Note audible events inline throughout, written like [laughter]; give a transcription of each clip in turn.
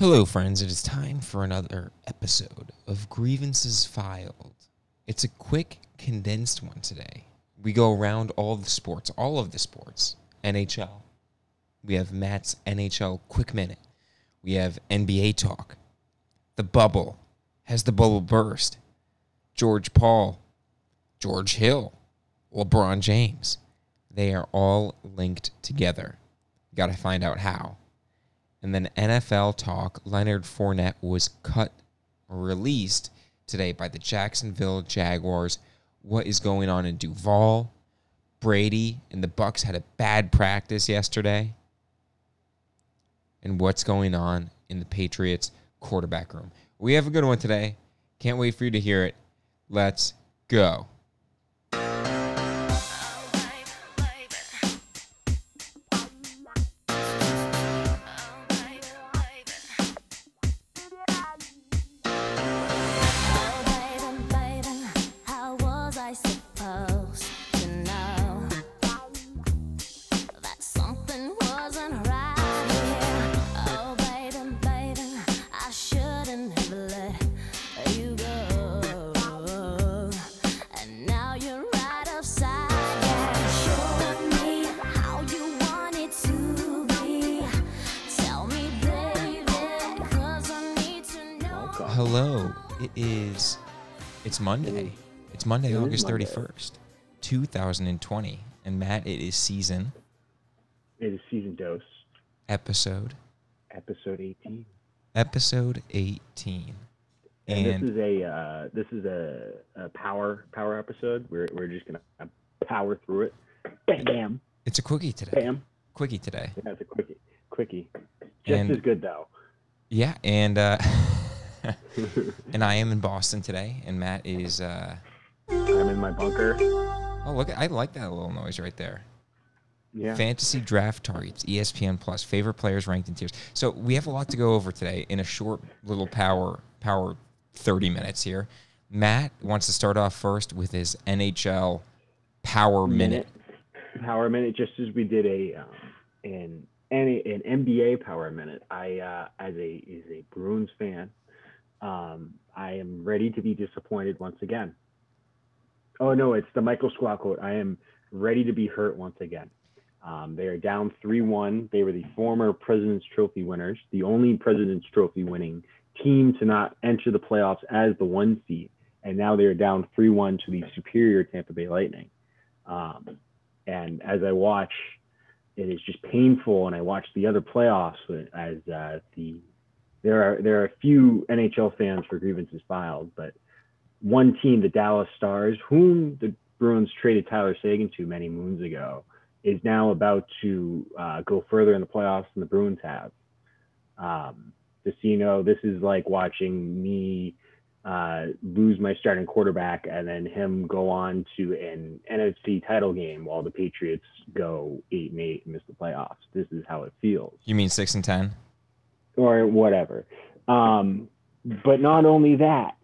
Hello, friends. It is time for another episode of Grievances Filed. It's a quick, condensed one today. We go around all the sports, all of the sports. NHL. We have Matt's NHL Quick Minute. We have NBA talk. The bubble. Has the bubble burst? George Paul. George Hill. LeBron James. They are all linked together. Got to find out how. And then NFL talk. Leonard Fournette was cut or released today by the Jacksonville Jaguars. What is going on in Duval? Brady and the Bucks had a bad practice yesterday. And what's going on in the Patriots quarterback room? We have a good one today. Can't wait for you to hear it. Let's go. It's Monday. It's Monday, It August Monday. 31st, 2020. And Matt, it is season It is season dose, episode episode 18. episode 18. And, And this is a uh, this is a, a power power episode. We're we're just gonna power through it. Bam, bam, it's a quickie today. bam. Quickie today. Yeah, it's a quickie, quickie. Just And- as good though. Yeah, and uh [laughs] [laughs] and I am in Boston today and Matt is uh I'm in my bunker. Oh, look, I like that little noise right there. Yeah. Fantasy draft targets, ESPN Plus, favorite players ranked in tiers. So we have a lot to go over today in a short little power power 30 minutes here. Matt wants to start off first with his NHL power minute. Power minute, just as we did a um, an an an NBA power minute. I uh, as a is a Bruins fan, um, I am ready to be disappointed once again. Oh no, it's the Michael Squaw quote. I am ready to be hurt once again. Um, they are down three one. They were the former President's Trophy winners, the only President's Trophy winning team to not enter the playoffs as the one seed, and now they are down three one to the superior Tampa Bay Lightning. Um, and as I watch, it is just painful. And I watch the other playoffs as uh, the there are there are a few NHL fans for grievances filed, but one team, the Dallas Stars, whom the Bruins traded Tyler Seguin to many moons ago, is now about to uh, go further in the playoffs than the Bruins have. Um, just so you know, this is like watching me uh, lose my starting quarterback and then him go on to an NFC title game while the Patriots go eight and eight and miss the playoffs. This is how it feels, You mean 6 and 10? Or whatever. Um, but not only that,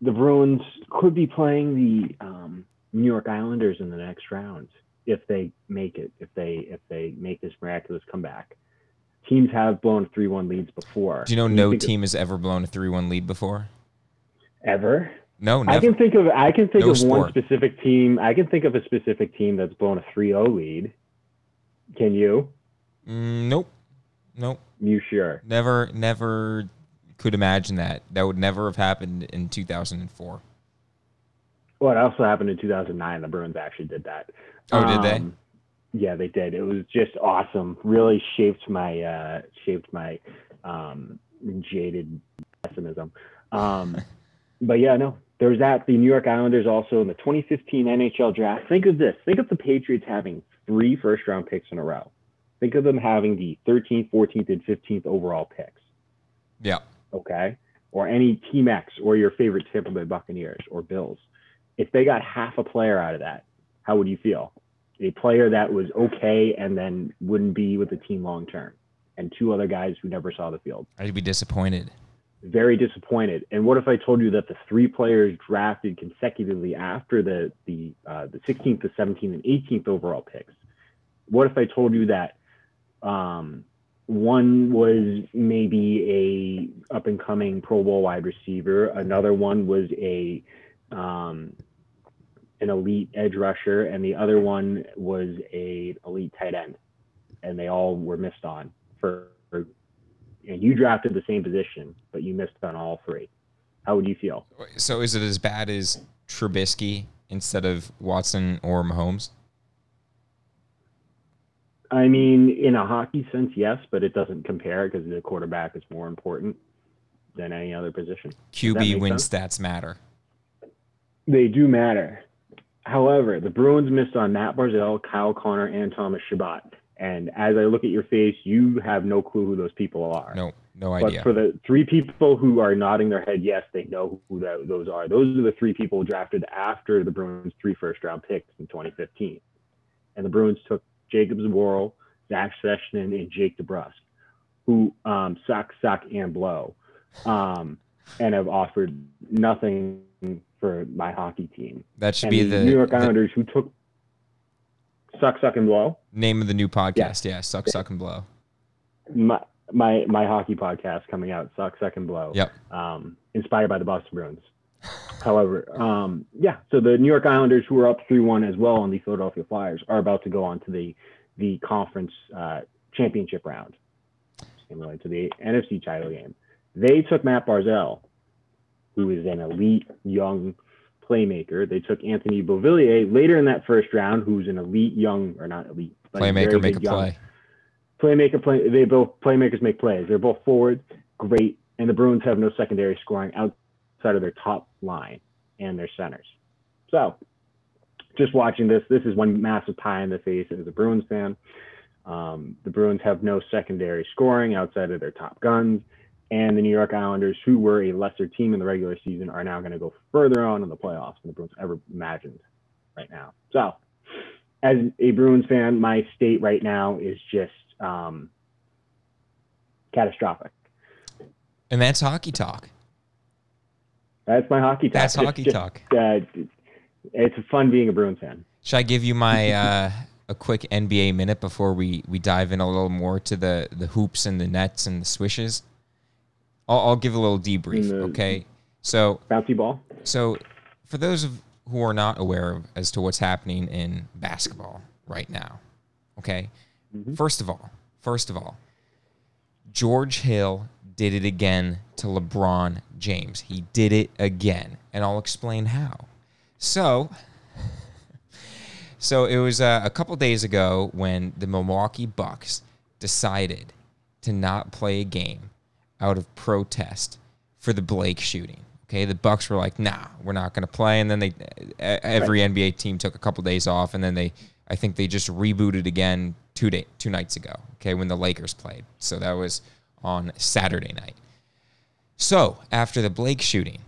the Bruins could be playing the um, New York Islanders in the next round if they make it. If they if they make this miraculous comeback. Teams have blown three one leads before. Do you know no think team has ever blown a 3-1 lead before? ever? No, no. I can think of I can think No of one specific team. I can think of a specific team that's blown a 3-0 lead. Can you? Mm, nope. Nope. You sure? Never never could imagine that. That would never have happened in 2004. Well, it also happened in 2009. The Bruins actually did that. Oh, did they? Um, Yeah, they did. It was just awesome. Really shaped my uh, shaped my um, jaded pessimism. Um, [laughs] but yeah, no, there was that. The New York Islanders also in the 2015 NHL draft. Think of this. Think of the Patriots having three first round picks in a row. Think of them having the 13th, 14th, and 15th overall picks. Yeah. okay, or any Team X or your favorite Tampa Bay Buccaneers or Bills, if they got half a player out of that, how would you feel? A player that was okay and then wouldn't be with the team long term, and two other guys who never saw the field. I'd be disappointed. Very disappointed. And what if I told you that the three players drafted consecutively after the the uh, the 16th, the 17th, and 18th overall picks? What if I told you that um, one was maybe a up and coming Pro Bowl wide receiver. Another one was a um, an elite edge rusher, and the other one was a elite tight end. And they all were missed on for. for and you drafted the same position, but you missed on all three. How would you feel? So is it as bad as Trubisky instead of Watson or Mahomes? I mean, in a hockey sense, yes, but it doesn't compare because the quarterback is more important than any other position. QB win sense? stats matter. They do matter. However, the Bruins missed on Matt Barzal, Kyle Connor, and Thomas Chabot. And as I look at your face, you have no clue who those people are. No, no idea. But for the three people who are nodding their head, yes, they know who that, those are. Those are the three people drafted after the Bruins' three first round picks in 2015. And the Bruins took Jacob Zboril, Zach Senyshyn, and Jake DeBrusk, who um, suck, suck, and blow, um, and have offered nothing for my hockey team. that should And be the, the, New York the Islanders, who took suck, suck, and blow. name of the new podcast. Yeah, suck, suck, and blow. my my my hockey podcast coming out suck suck, and blow Yep. um inspired by the boston bruins however um yeah so the new york islanders who are up 3-1 as well on the philadelphia flyers are about to go on to the the conference uh championship round. Similar to the nfc title game. They took matt barzal who is an elite young playmaker. They took anthony beauvillier later in that first round who's an elite young or not elite but Playmaker, make a young play. playmaker play they both playmakers make plays. They're both forward great and the bruins have no secondary scoring outside of their top line and their centers so just watching this this is one massive pie in the face as a bruins fan um, the bruins have no secondary scoring outside of their top guns and the new york islanders who were a lesser team in the regular season are now going to go further on in the playoffs than the bruins ever imagined right now so as a Bruins fan, my state right now is just um, catastrophic. And that's hockey talk. That's my hockey talk. That's Just- hockey just, talk. Uh, it's fun being a Bruins fan. Should I give you my uh, a quick NBA minute before we, we dive in a little more to the, the hoops and the nets and the swishes? I'll, I'll give a little debrief, Mm, okay? So Bouncy ball. So, for those of who are not aware of as to what's happening in basketball right now, okay. First of all, first of all, George Hill did it again to LeBron James. He did it again, and I'll explain how. So, [laughs] so it was uh, a couple days ago when the Milwaukee Bucks decided to not play a game out of protest for the Blake shooting. Okay, the Bucks were like, "Nah, we're not going to play," and then they every NBA team took a couple days off, and then they, I think they just rebooted again two day two nights ago. Okay, when the Lakers played, so that was on Saturday night. So after the Blake shooting,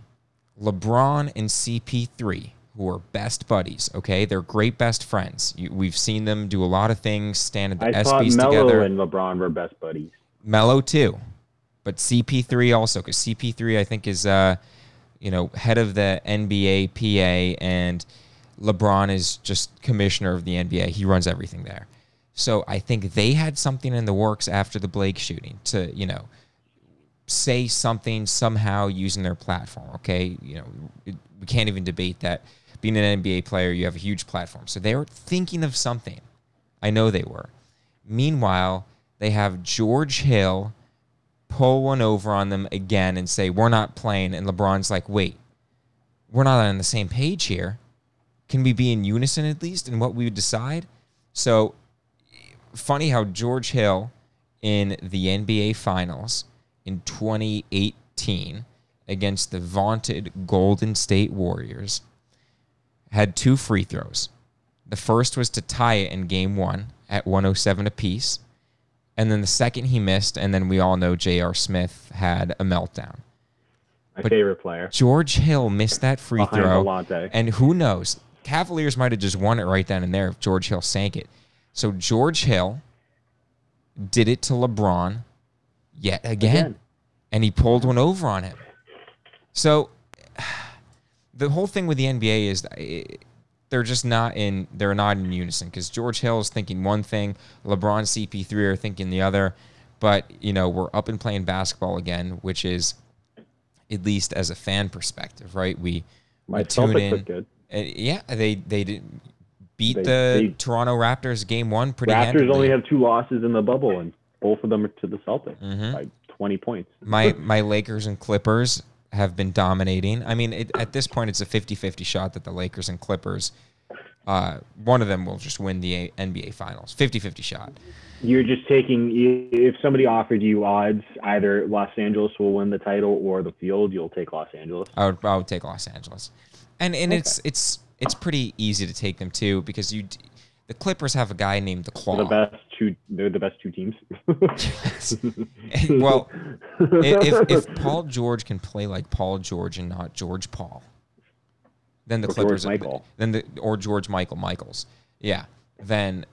LeBron and CP3, who are best buddies, okay, they're great best friends. You, we've seen them do a lot of things, stand at the I thought ESPYS Melo together. and LeBron were best buddies. Mello too, but CP3 also because CP3 I think is uh, you know head of the NBA PA and LeBron is just commissioner of the NBA. He runs everything there. So I think they had something in the works after the Blake shooting to you know say something somehow using their platform. Okay, you know it, we can't even debate that. Being an NBA player, you have a huge platform. So they were thinking of something. I know they were. Meanwhile, they have George Hill pull one over on them again and say, We're not playing. And LeBron's like, Wait, we're not on the same page here. Can we be in unison at least in what we would decide? So, funny how George Hill in the NBA Finals in 2018 against the vaunted Golden State Warriors had two free throws. The first was to tie it in game one at 107 apiece. And then the second he missed, and then we all know J.R. Smith had a meltdown. My But- favorite player. George Hill missed that free Behind throw. Volante. And who knows? Cavaliers might have just won it right then and there if George Hill sank it. So George Hill did it to LeBron yet again. Again. And he pulled one over on him. So [sighs] the whole thing with the NBA is it- they're just not in they're not in unison because George Hill is thinking one thing, LeBron CP3 are thinking the other. but you know we're up and playing basketball again, which is at least as a fan perspective, right? We My we tune in. good. Uh, yeah, they they did beat They- the they- Toronto Raptors game one pretty Raptors handily. only have two losses in the bubble, and both of them are to the Celtics Mhm. by 20 points. my [laughs] my Lakers and Clippers have been dominating. I mean, it, at this point, it's a 50-50 shot that the Lakers and Clippers, uh, one of them will just win the NBA Finals. 50-50 shot. You're just taking if somebody offered you odds, either Los Angeles will win the title or the field, you'll take Los Angeles. I would, I would take Los Angeles, and and it's it's it's pretty easy to take them too because you, the Clippers have a guy named the Claw. They're the best two. They're the best two teams. well, if, if Paul George can play like Paul George and not George Paul, then the Or George Clippers Michael. then the or George Michael Michaels, yeah, then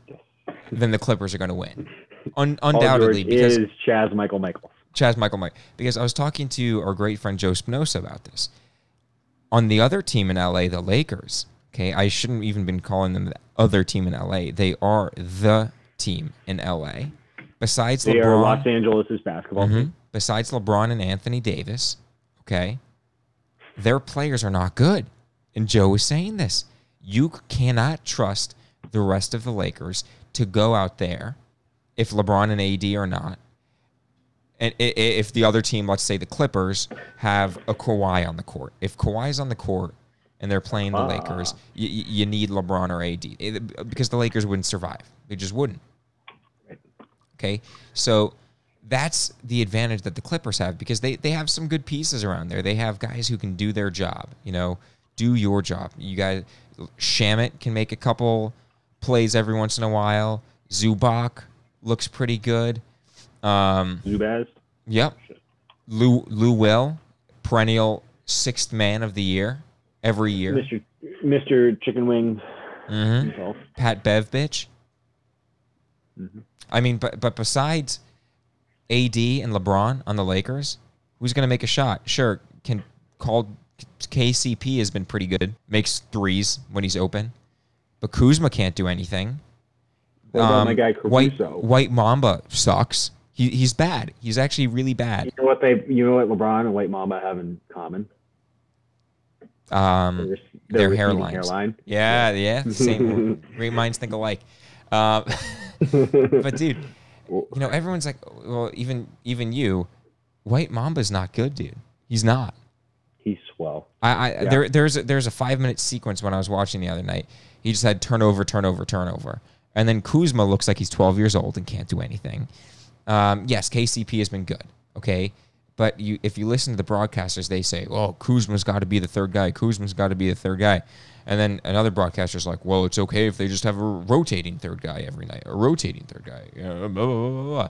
then the Clippers are going to win, Un, undoubtedly George because is Chaz Michael Michaels. Chaz Michael Mike. Because I was talking to our great friend Joe Spinoza about this. On the other team in LA, the Lakers. Okay, I shouldn't even been calling them the other team in LA. They are the team in LA. Besides They LeBron, are Los Angeles' basketball Mhm. team. Besides LeBron and Anthony Davis, okay, their players are not good. And Joe was saying this. You cannot trust the rest of the Lakers to go out there if LeBron and AD are not. And if the other team, let's say the Clippers, have a Kawhi on the court. If Kawhi's on the court and they're playing the Ah. Lakers, you, you need LeBron or AD because the Lakers wouldn't survive. They just wouldn't. Okay, so that's the advantage that the Clippers have because they they have some good pieces around there. They have guys who can do their job. You know, do your job. You guys, Shamet can make a couple plays every once in a while. Zubac looks pretty good. Um, Zubaz. yep. Lou Lou Will, perennial sixth man of the year every year. Mr. Mr. Chicken Wing hmm himself. Pat Bev bitch. Mhm. I mean, but but besides AD and LeBron on the Lakers, who's going to make a shot? Sure, can call KCP has been pretty good. Makes threes when he's open, but Kuzma can't do anything. What about my Um, guy White White Mamba sucks. He, he's bad. He's actually really bad. You know what they? You know what LeBron and White Mamba have in common? Um, Their, their hairlines. Hairline. yeah, yeah. Same. [laughs] Great minds think alike. Uh, [laughs] but dude, you know everyone's like, well, even even you, White Mamba's not good, dude. He's not. He's swell. I, I Yeah. there there's a, there's a five minute sequence when I was watching the other night. He just had turnover, turnover, turnover, and then Kuzma looks like he's 12 years old and can't do anything. Um, yes, KCP has been good, okay, but you if you listen to the broadcasters, they say, "Oh, Kuzma's got to be the third guy. Kuzma's got to be the third guy," and then another broadcaster's like, "Well, it's okay if they just have a rotating third guy every night, a rotating third guy." Blah, blah, blah, blah.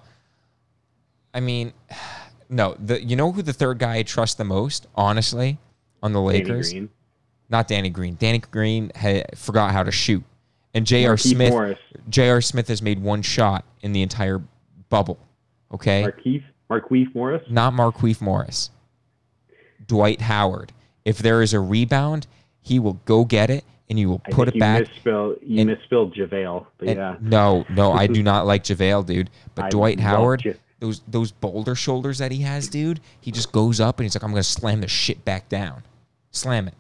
I mean, [sighs] no, the you know who the third guy I trust the most, honestly, on the Danny Lakers Green. not Danny Green. Danny Green had, forgot how to shoot, and J.R. Smith. J.R. Smith has made one shot in the entire bubble. Okay, Markieff. Marquise Morris. not Marquise Morris. Dwight Howard. If there is a rebound, he will go get it and you will put it back. You misspelled, you and- misspelled JaVale, but and- yeah. No, no, I do [laughs] not like JaVale, dude. But I Dwight Howard, those those boulder shoulders that he has, dude. He just goes up and he's like, I'm gonna slam the shit back down. Slam it.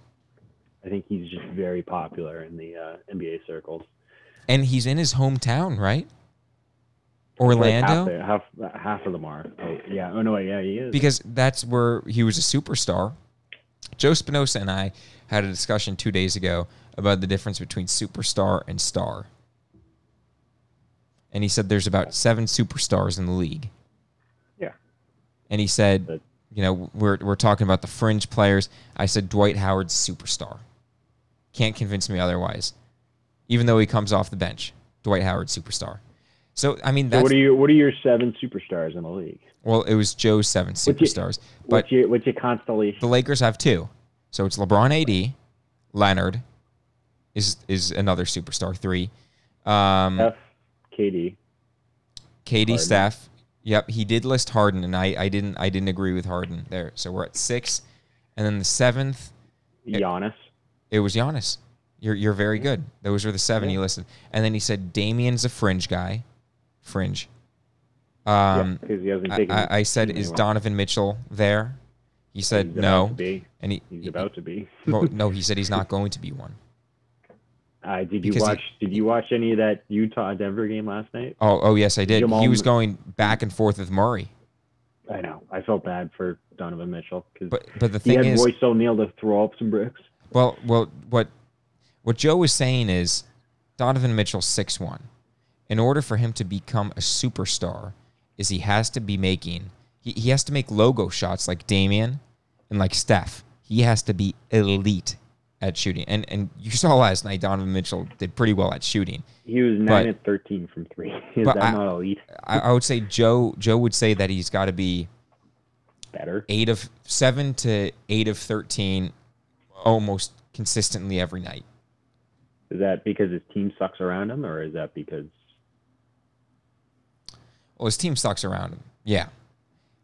I think he's just very popular in the uh, NBA circles. And he's in his hometown, right? Like Orlando. half, the- half, half of them are. Oh, yeah. Oh no, yeah, he is. because that's where he was a superstar. Joe Spinoza and I had a discussion two days ago about the difference between superstar and star. And he said there's about seven superstars in the league. Yeah. And he said, But- you know, we're, we're talking about the fringe players. I said Dwight Howard's superstar. Can't convince me otherwise. Even though he comes off the bench, Dwight Howard's superstar. So I mean, so what are your what are your seven superstars in the league? well, it was Joe's seven What's your- superstars, but What's your what's your constellation? the Lakers have two. So it's LeBron AD, Leonard is is another superstar three. Um, F, KD. KD Harden. Steph. Yep, he did list Harden, and I, I didn't I didn't agree with Harden there. So we're at six, and then the seventh Giannis. it was Giannis. You're you're very good. Those are the seven Yeah. he listed, and then he said Damian's a fringe guy, fringe. Um, because he hasn't I, taken. I, I said, is. Donovan Mitchell there? He said He's no, and he, He's he- about to be. well, no, he said he's not [laughs] going to be one. Uh, did you Because he- watch? did you watch any of that Utah Denver game last night? Oh, oh yes, I did. Jamal he was going back and forth with Murray, I know. I felt bad for Donovan Mitchell because but but the thing he had is, Royce O'Neale to throw up some bricks. well, well, what what Joe was saying is Donovan Mitchell six one. In order for him to become a superstar, is he has to be making he, he has to make logo shots like Damian and like Steph. He has to be elite at shooting. And and you saw last night Donovan Mitchell did pretty well at shooting. He was nine But- and thirteen from three. [laughs] Is that I- not elite? I, I would say Joe Joe would say that he's got to be Better. eight of seven to eight of thirteen, almost consistently every night. Is that because his team sucks around him, or is that because Well, his team sucks around him, yeah,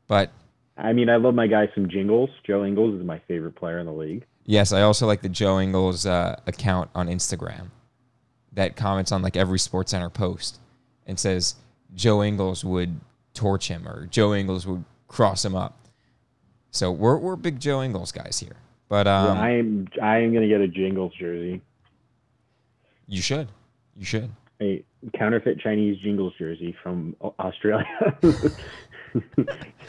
but I mean I love my guy some Jingles. Joe Ingles is my favorite player in the league. yes, I also like the Joe Ingles uh, account on Instagram that comments on like every Sports Center post and says Joe Ingles would torch him or Joe Ingles would cross him up. So we're we're big Joe Ingles guys here, but um, I am I am gonna get a Jingles jersey, you should, you should. A counterfeit Chinese Jingles jersey from Australia. [laughs] this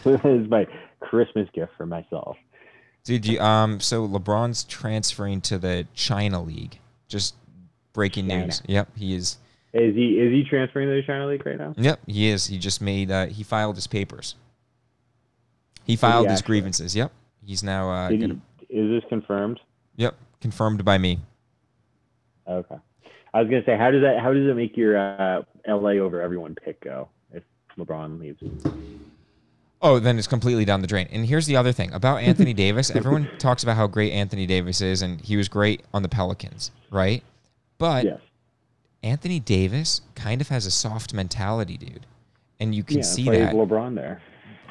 is my Christmas gift for myself. Did you um so LeBron's transferring to the China League. Just breaking China. news. Yep, he is. Is he is he transferring to the China League right now? Yep, he is. He just made uh he filed his papers. He filed his actually? grievances. Yep. He's now uh gonna, he, is this confirmed? Yep, confirmed by me. Okay. I was gonna say, how does that how does it make your uh, LA over everyone pick go if LeBron leaves? Oh, then it's completely down the drain. And here's the other thing about Anthony [laughs] Davis. Everyone talks about how great Anthony Davis is and he was great on the Pelicans, right? But yes. Anthony Davis kind of has a soft mentality, dude. And you can yeah, see that. LeBron there.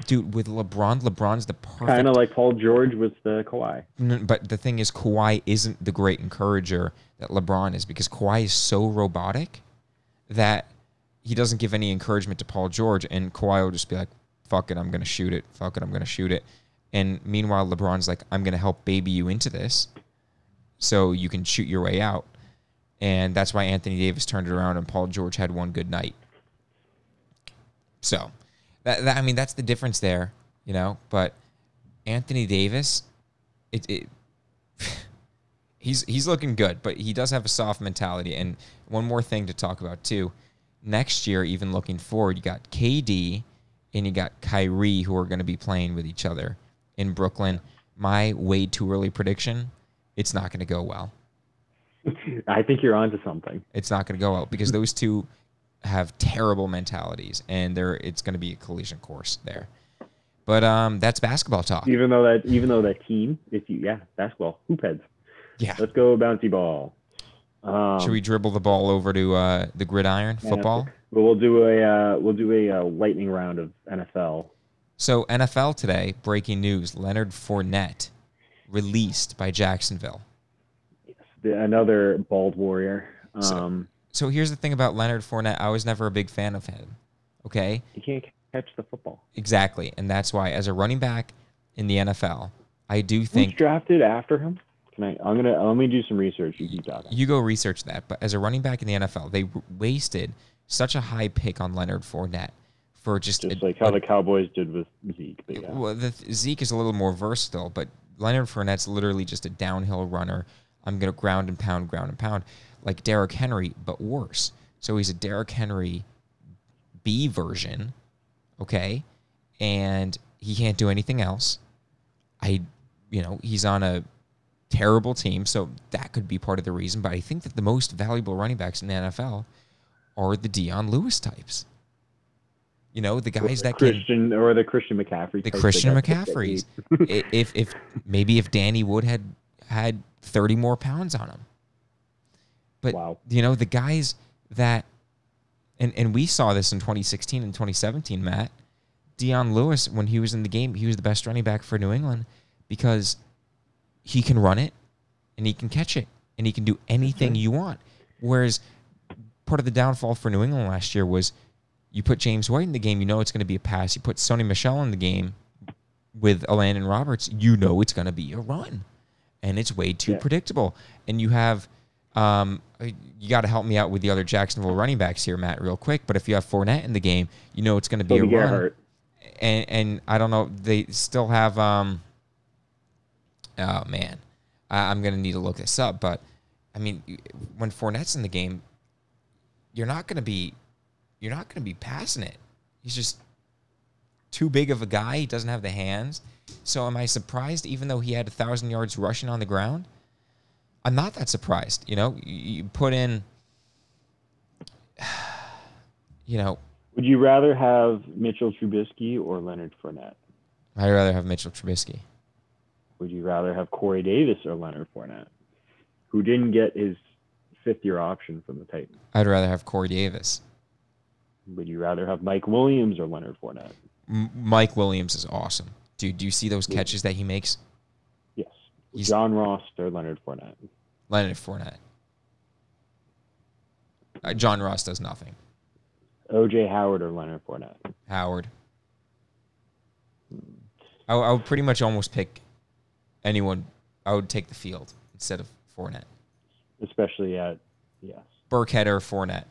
Dude, with LeBron, LeBron's the perfect Kind of like Paul George with the Kawhi. But the thing is, Kawhi isn't the great encourager that LeBron is because Kawhi is so robotic that he doesn't give any encouragement to Paul George, and Kawhi will just be like, "Fuck it, I'm gonna shoot it. Fuck it, I'm gonna shoot it." And meanwhile, LeBron's like, "I'm gonna help baby you into this, so you can shoot your way out." And that's why Anthony Davis turned it around, and Paul George had one good night. So, that, that I mean, that's the difference there, you know. But Anthony Davis, it, it [sighs] he's he's looking good, but he does have a soft mentality. And one more thing to talk about too. Next year, even looking forward, you got KD and you got Kyrie who are going to be playing with each other in Brooklyn. My way too early prediction, it's not going to go well. [laughs] I think you're onto something. It's not going to go well because those two have terrible mentalities, and they're it's going to be a collision course there. But um, that's basketball talk. Even though that even though that team, if you yeah, basketball, hoop heads. Yeah. Let's go bouncy ball. Um, Should we dribble the ball over to uh, the gridiron yeah, football? But we'll do a uh, we'll do a uh, lightning round of NFL. So NFL today, breaking news: Leonard Fournette released by Jacksonville. The, another bald warrior. Um, So here's the thing about Leonard Fournette: I was never a big fan of him. Okay, he can't catch the football. exactly, and that's why, as a running back in the NFL, I do Who's think drafted after him? Can I? I'm gonna let me do some research. You keep talking. you go research that. But as a running back in the NFL, they wasted such a high pick on Leonard Fournette for just, Just a- like how a- the Cowboys did with Zeke. Yeah. Well, the, Zeke is a little more versatile, but Leonard Fournette's literally just a downhill runner. I'm going to ground and pound, ground and pound, like Derrick Henry, but worse. So he's a Derrick Henry B version, okay? And he can't do anything else. I, you know, he's on a terrible team, so that could be part of the reason. But I think that the most valuable running backs in the NFL are the Dion Lewis types. You know, the guys that can Christian or the Christian McCaffrey. the Christian that got picked at McCaffreys. [laughs] if if maybe if Danny Woodhead had 30 more pounds on him. But Wow. you know, the guys that and and we saw this in 2016 and 2017, Matt. Dion Lewis when he was in the game, he was the best running back for New England because he can run it and he can catch it and he can do anything you want. Whereas part of the downfall for New England last year was You put James White in the game, you know it's going to be a pass. You put Sony Michel in the game with Landon Roberts, you know it's going to be a run, and it's way too Yeah. predictable. And you have, um, you got to help me out with the other Jacksonville running backs here, Matt, real quick. But if you have Fournette in the game, you know it's going to be Toby a run Gerhart. and and I don't know. They still have. um Oh man, I, I'm gonna need to look this up. But I mean, when Fournette's in the game, you're not gonna be, you're not gonna be passing it. He's just too big of a guy. He doesn't have the hands. So am I surprised? Even though he had a thousand yards rushing on the ground, I'm not that surprised. You know, you, put in, [sighs] you know, Would you rather have Mitchell Trubisky or Leonard Fournette? I'd rather have Mitchell Trubisky. Would you rather have Corey Davis or Leonard Fournette, who didn't get his fifth year option from the Titans? I'd rather have Corey Davis. Would you rather have Mike Williams or Leonard Fournette? M- Mike Williams is awesome. Dude, do you see those catches that he makes? He's- John Ross or Leonard Fournette? Leonard Fournette. Uh, John Ross does nothing. OJ Howard or Leonard Fournette? Howard. I, I would pretty much almost pick anyone. I would take the field instead of Fournette. Especially at, yes. Burkhead or Fournette.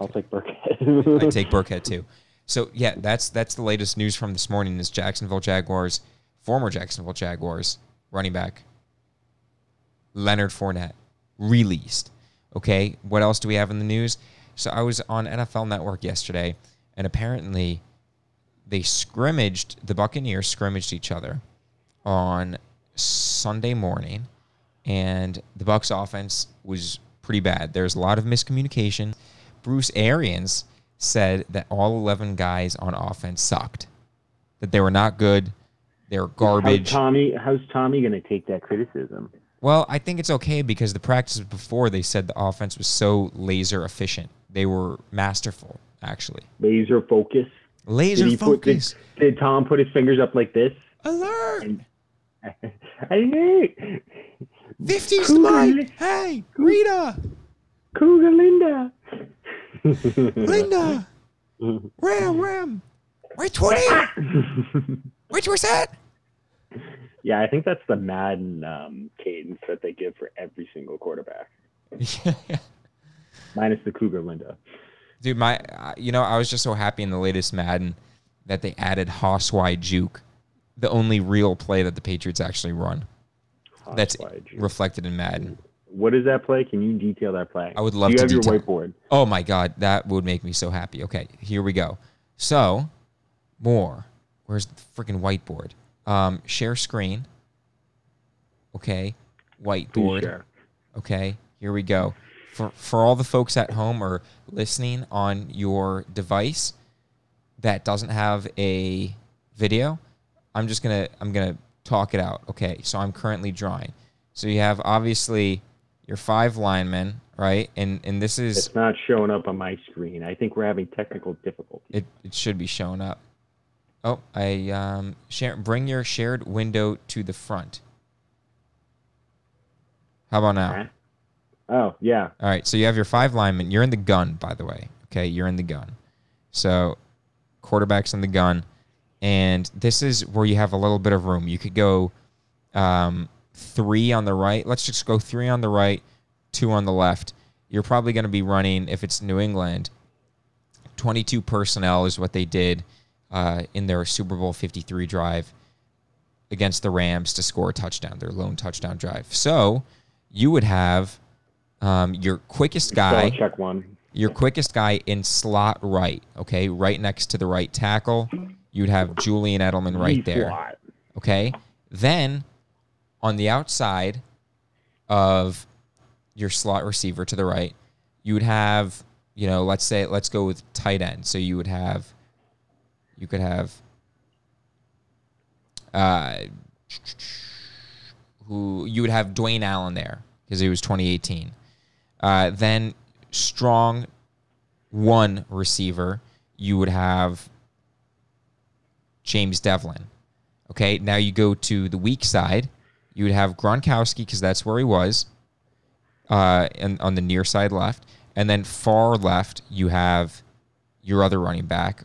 I'll take Burkhead. [laughs] I take Burkhead too. So yeah, that's that's the latest news from this morning. Is Jacksonville Jaguars, former Jacksonville Jaguars running back Leonard Fournette released. Okay, what else do we have in the news? So I was on NFL Network yesterday, and apparently they scrimmaged the Buccaneers scrimmaged each other on Sunday morning, and the Bucks offense was pretty bad. There's a lot of miscommunication. Bruce Arians said that all 11 guys on offense sucked, that they were not good, they were garbage. How's Tommy, how's Tommy going to take that criticism? Well, I think it's okay because the practices before they said the offense was so laser efficient. They were masterful, actually. Laser focus. Laser Did, he put, did, focus. did Tom put his fingers up like this? Alert! [laughs] I knew it. 50's Cougar mine! Hey, Rita! Cougar Linda. Linda! [laughs] Ram, Ram! Which [laughs] one? Which was that? yeah, I think that's the Madden um, cadence that they give for every single quarterback, [laughs] minus the Cougar Linda. Dude, my, uh, you know, I was just so happy in the latest Madden that they added Hoss Y Juke, the only real play that the Patriots actually run. That's Hoss Y Juke. reflected in Madden. What is that play? Can you detail that play? I would love Do you to have your whiteboard? Oh my God, that would make me so happy. Okay, here we go. So, more. Where's the freaking whiteboard? Um, share screen. Okay, whiteboard. Okay, here we go. For for all the folks at home or listening on your device that doesn't have a video, I'm just gonna I'm gonna talk it out. Okay, so I'm currently drawing. So you have obviously your five linemen, right? And and this is It's not showing up on my screen. I think we're having technical difficulties. it, it should be showing up. Oh, I um share bring your shared window to the front. How about now? Oh yeah, All right, so you have your five linemen. You're in the gun, by the way. Okay, you're in the gun. So, quarterback's in the gun, and this is where you have a little bit of room. You could go um, three on the right. Let's just go three on the right, two on the left. You're probably going to be running if it's New England. 22 personnel is what they did uh, in their Super Bowl 53 drive against the Rams to score a touchdown, their lone touchdown drive. So you would have um, your quickest guy, check one. your quickest guy in slot right, okay, right next to the right tackle. You'd have Julian Edelman right there, okay. Then on the outside of your slot receiver to the right, you would have, you know, let's say, let's go with tight end. So you would have, you could have, uh, who you would have Dwayne Allen there because he was 2018. Uh, then strong one receiver, you would have James Develin. Okay, now you go to the weak side. You would have Gronkowski because that's where he was, uh, and on the near side left, And then far left, you have your other running back,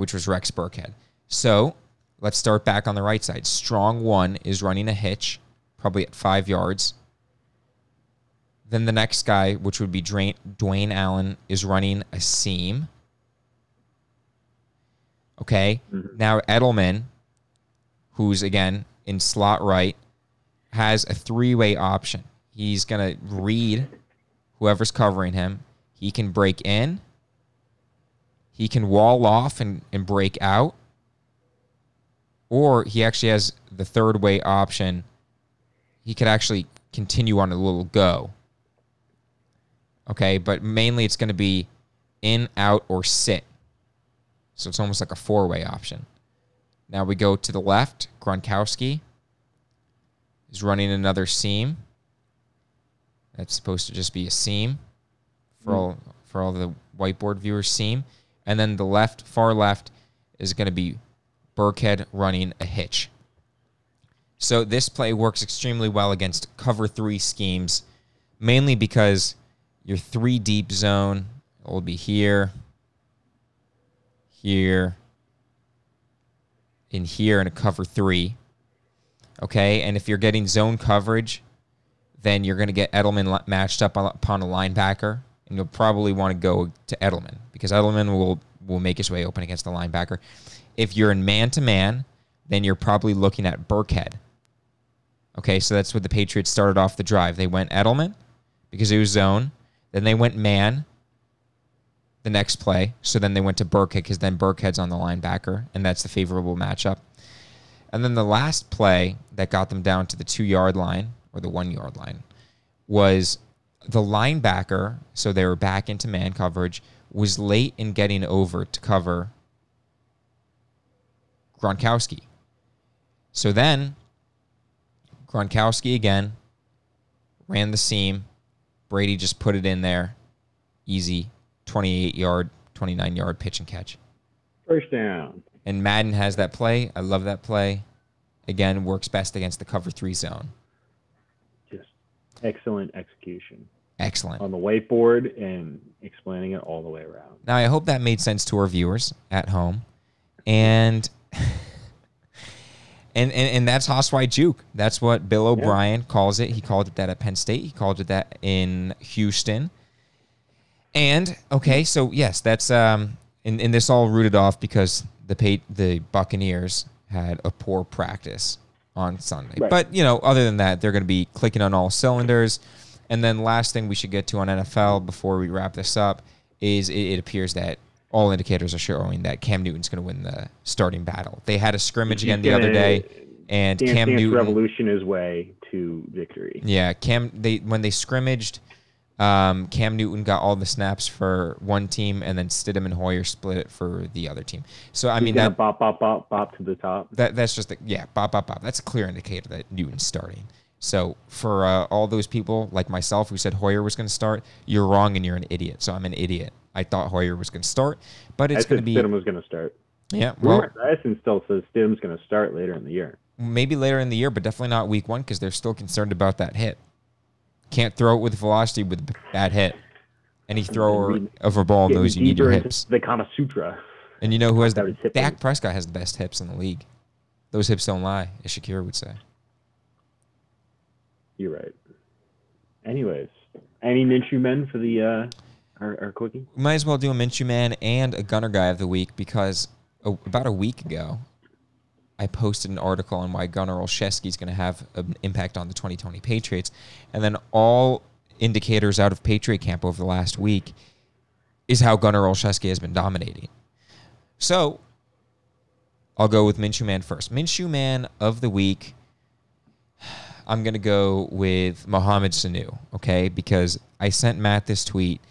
which was Rex Burkhead. So let's start back on the right side. Strong one is running a hitch, probably at five yards. Then the next guy, which would be Dwayne, Dwayne Allen, is running a seam. Okay. Mm-hmm. Now Edelman, who's again in slot right, has a three way option. He's going to read whoever's covering him. He can break in, he can wall off and, and break out, or he actually has the third way option. He could actually continue on a little go. Okay, but mainly it's going to be in, out, or sit. So it's almost like a four way option. Now we go to the left. Gronkowski is running another seam. That's supposed to just be a seam for hmm. all for all the whiteboard viewers seam. And then the left, far left, is going to be Burkhead running a hitch. So this play works extremely well against cover three schemes, mainly because your three deep zone will be here, here, in here in a cover three. Okay, and if you're getting zone coverage, then you're going to get Edelman matched up upon a linebacker, and you'll probably want to go to Edelman because Edelman will will make his way open against the linebacker. If you're in man to man, then you're probably looking at Burkhead. Okay, so that's what the Patriots started off the drive. They went Edelman because it was zone. Then they went man the next play. So then they went to Burkhead because then Burkhead's on the linebacker, and that's the favorable matchup. And then the last play that got them down to the two yard line or the one yard line was the linebacker. So they were back into man coverage, was late in getting over to cover Gronkowski. So then Gronkowski again ran the seam. Brady just put it in there. Easy 28 yard, 29 yard pitch and catch. First down. And Madden has that play. I love that play. Again, works best against the cover three zone. Excellent execution Excellent. on the whiteboard and explaining it all the way around. Now, I hope that made sense to our viewers at home. And [laughs] and and, and that's Hoss Y Juke. That's what Bill O'Brien calls it. He called it that at Penn State. He called it that in Houston. And okay, so yes, that's um and, and this all rooted off because the pay, the Buccaneers had a poor practice on Sunday. Right. But you know, other than that, they're going to be clicking on all cylinders. And then last thing we should get to on NFL before we wrap this up is it, it appears that all indicators are showing that Cam Newton's going to win the starting battle. They had a scrimmage again the other day, and Dance Cam Dance Newton. revolution his way to victory. Yeah, Cam. They when they scrimmaged, um, Cam Newton got all the snaps for one team, and then Stidham and Hoyer split it for the other team. So I He's mean that, bop bop bop bop to the top. that that's just a, yeah, bop bop bop. That's a clear indicator that Newton's starting. So for uh, all those people like myself who said Hoyer was going to start, you're wrong and you're an idiot. So I'm an idiot. I thought Hoyer was going to start, but it's going to be Stidham was going to start. yeah. Well, Rumor Dyson still says Stidham's going to start later in the year. maybe later in the year, but definitely not week one because they're still concerned about that hit. Can't throw it with velocity with a bad hit. Any thrower mean, of a ball knows you need your hips. The Kama Sutra. And you know who has That the Dak weight. Prescott has the best hips in the league. Those hips don't lie, as Shakira would say. You're right. Anyways, any Minshew men for the uh, our, our quickie? We might as well do a Minshew man and a Gunner guy of the week because oh, about a week ago, I posted an article on why Gunnar Olszewski is going to have an impact on the 2020 Patriots, and then all indicators out of Patriot camp over the last week is how Gunnar Olszewski has been dominating. So I'll go with Minshew man first. Minshew man of the week. I'm gonna go with Mohamed Sanu, okay? Because I sent Matt this tweet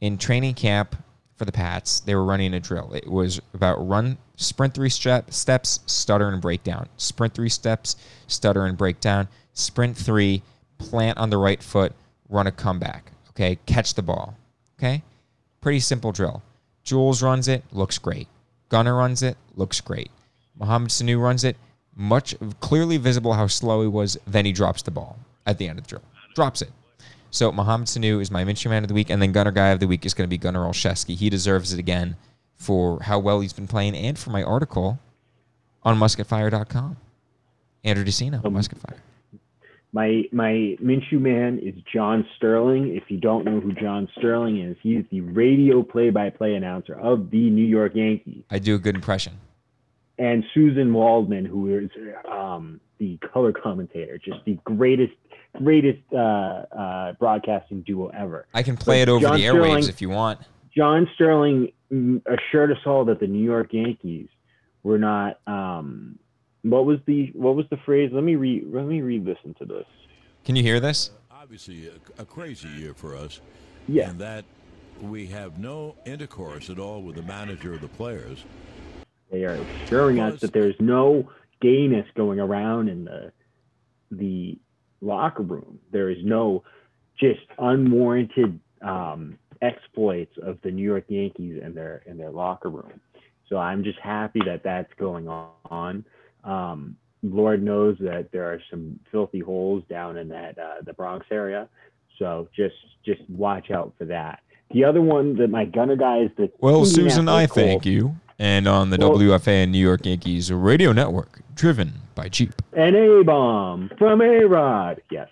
in training camp for the Pats. They were running a drill. It was about run, sprint three step, steps, stutter and breakdown. Sprint three steps, stutter and breakdown. Sprint three, plant on the right foot, run a comeback. Okay, catch the ball. Okay, pretty simple drill. Jules runs it, looks great. Gunner runs it, looks great. Mohamed Sanu runs it, much clearly visible how slow he was. Then he drops the ball at the end of the drill. Drops it. So Mohamed Sanu is my Minshew man of the week, and then Gunner guy of the week is going to be Gunnar Olszewski. He deserves it again for how well he's been playing and for my article on musketfire.com. Andrew DeCino, Um, Musketfire. My my Minshew man is John Sterling. If you don't know who John Sterling is, he is the radio play-by-play announcer of the New York Yankees. I do a good impression. and Susan Waldman, who is um, the color commentator, just the greatest, greatest uh, uh, broadcasting duo ever. I can play But it over John the airwaves Sterling- if you want. John Sterling assured us all that the New York Yankees were not. Um, what was the what was the phrase? Let me read. Let me re-listen to this. Can you hear this? obviously a, a crazy year for us. Yeah. And that we have no intercourse at all with the manager or the players. They are assuring us that there's no gayness going around in the the locker room. There is no just unwarranted um, exploits of the New York Yankees in their in their locker room. So I'm just happy that that's going on. Um, Lord knows that there are some filthy holes down in that uh, the Bronx area. So just just watch out for that. The other one that my gunner guy is the Well, Suzyn, I thank you. And on the Well- WFAN New York Yankees radio network, driven by Jeep. An A bomb from A Rod. Yes.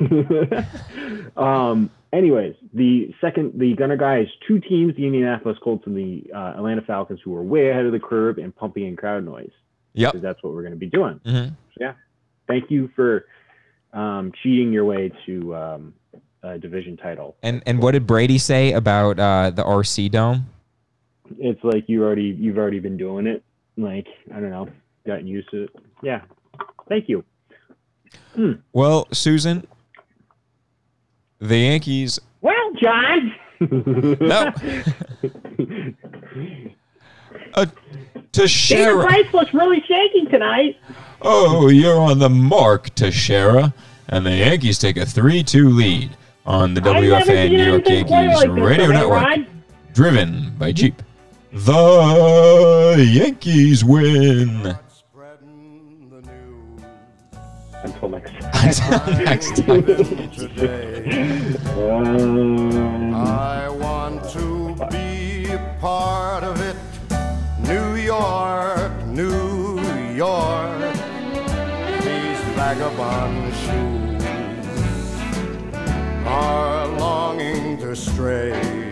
[laughs] um, anyways, the second, the gunner guy is two teams, the Indianapolis Colts and the uh, Atlanta Falcons, who are way ahead of the curve and pumping in crowd noise. Because that's what we're going to be doing. Mm-hmm. yeah Thank you for um, cheating your way to um, a division title. And and what did Brady say about uh, the RCA Dome? It's like you already, you've already been doing it. Like, I don't know, gotten used to it. Yeah. Thank you. Well, Suzyn, the Yankees. Well, John. No. [laughs] Uh, Teixeira. Price looks really shaking tonight. Oh, you're on the mark, Teixeira. And the Yankees take a 3 2 lead on the WFAN New York Yankees radio network, driven by Jeep. The Yankees win. Until next time. Next time. I want to be part of it. New York, New York. These vagabond shoes are longing to stray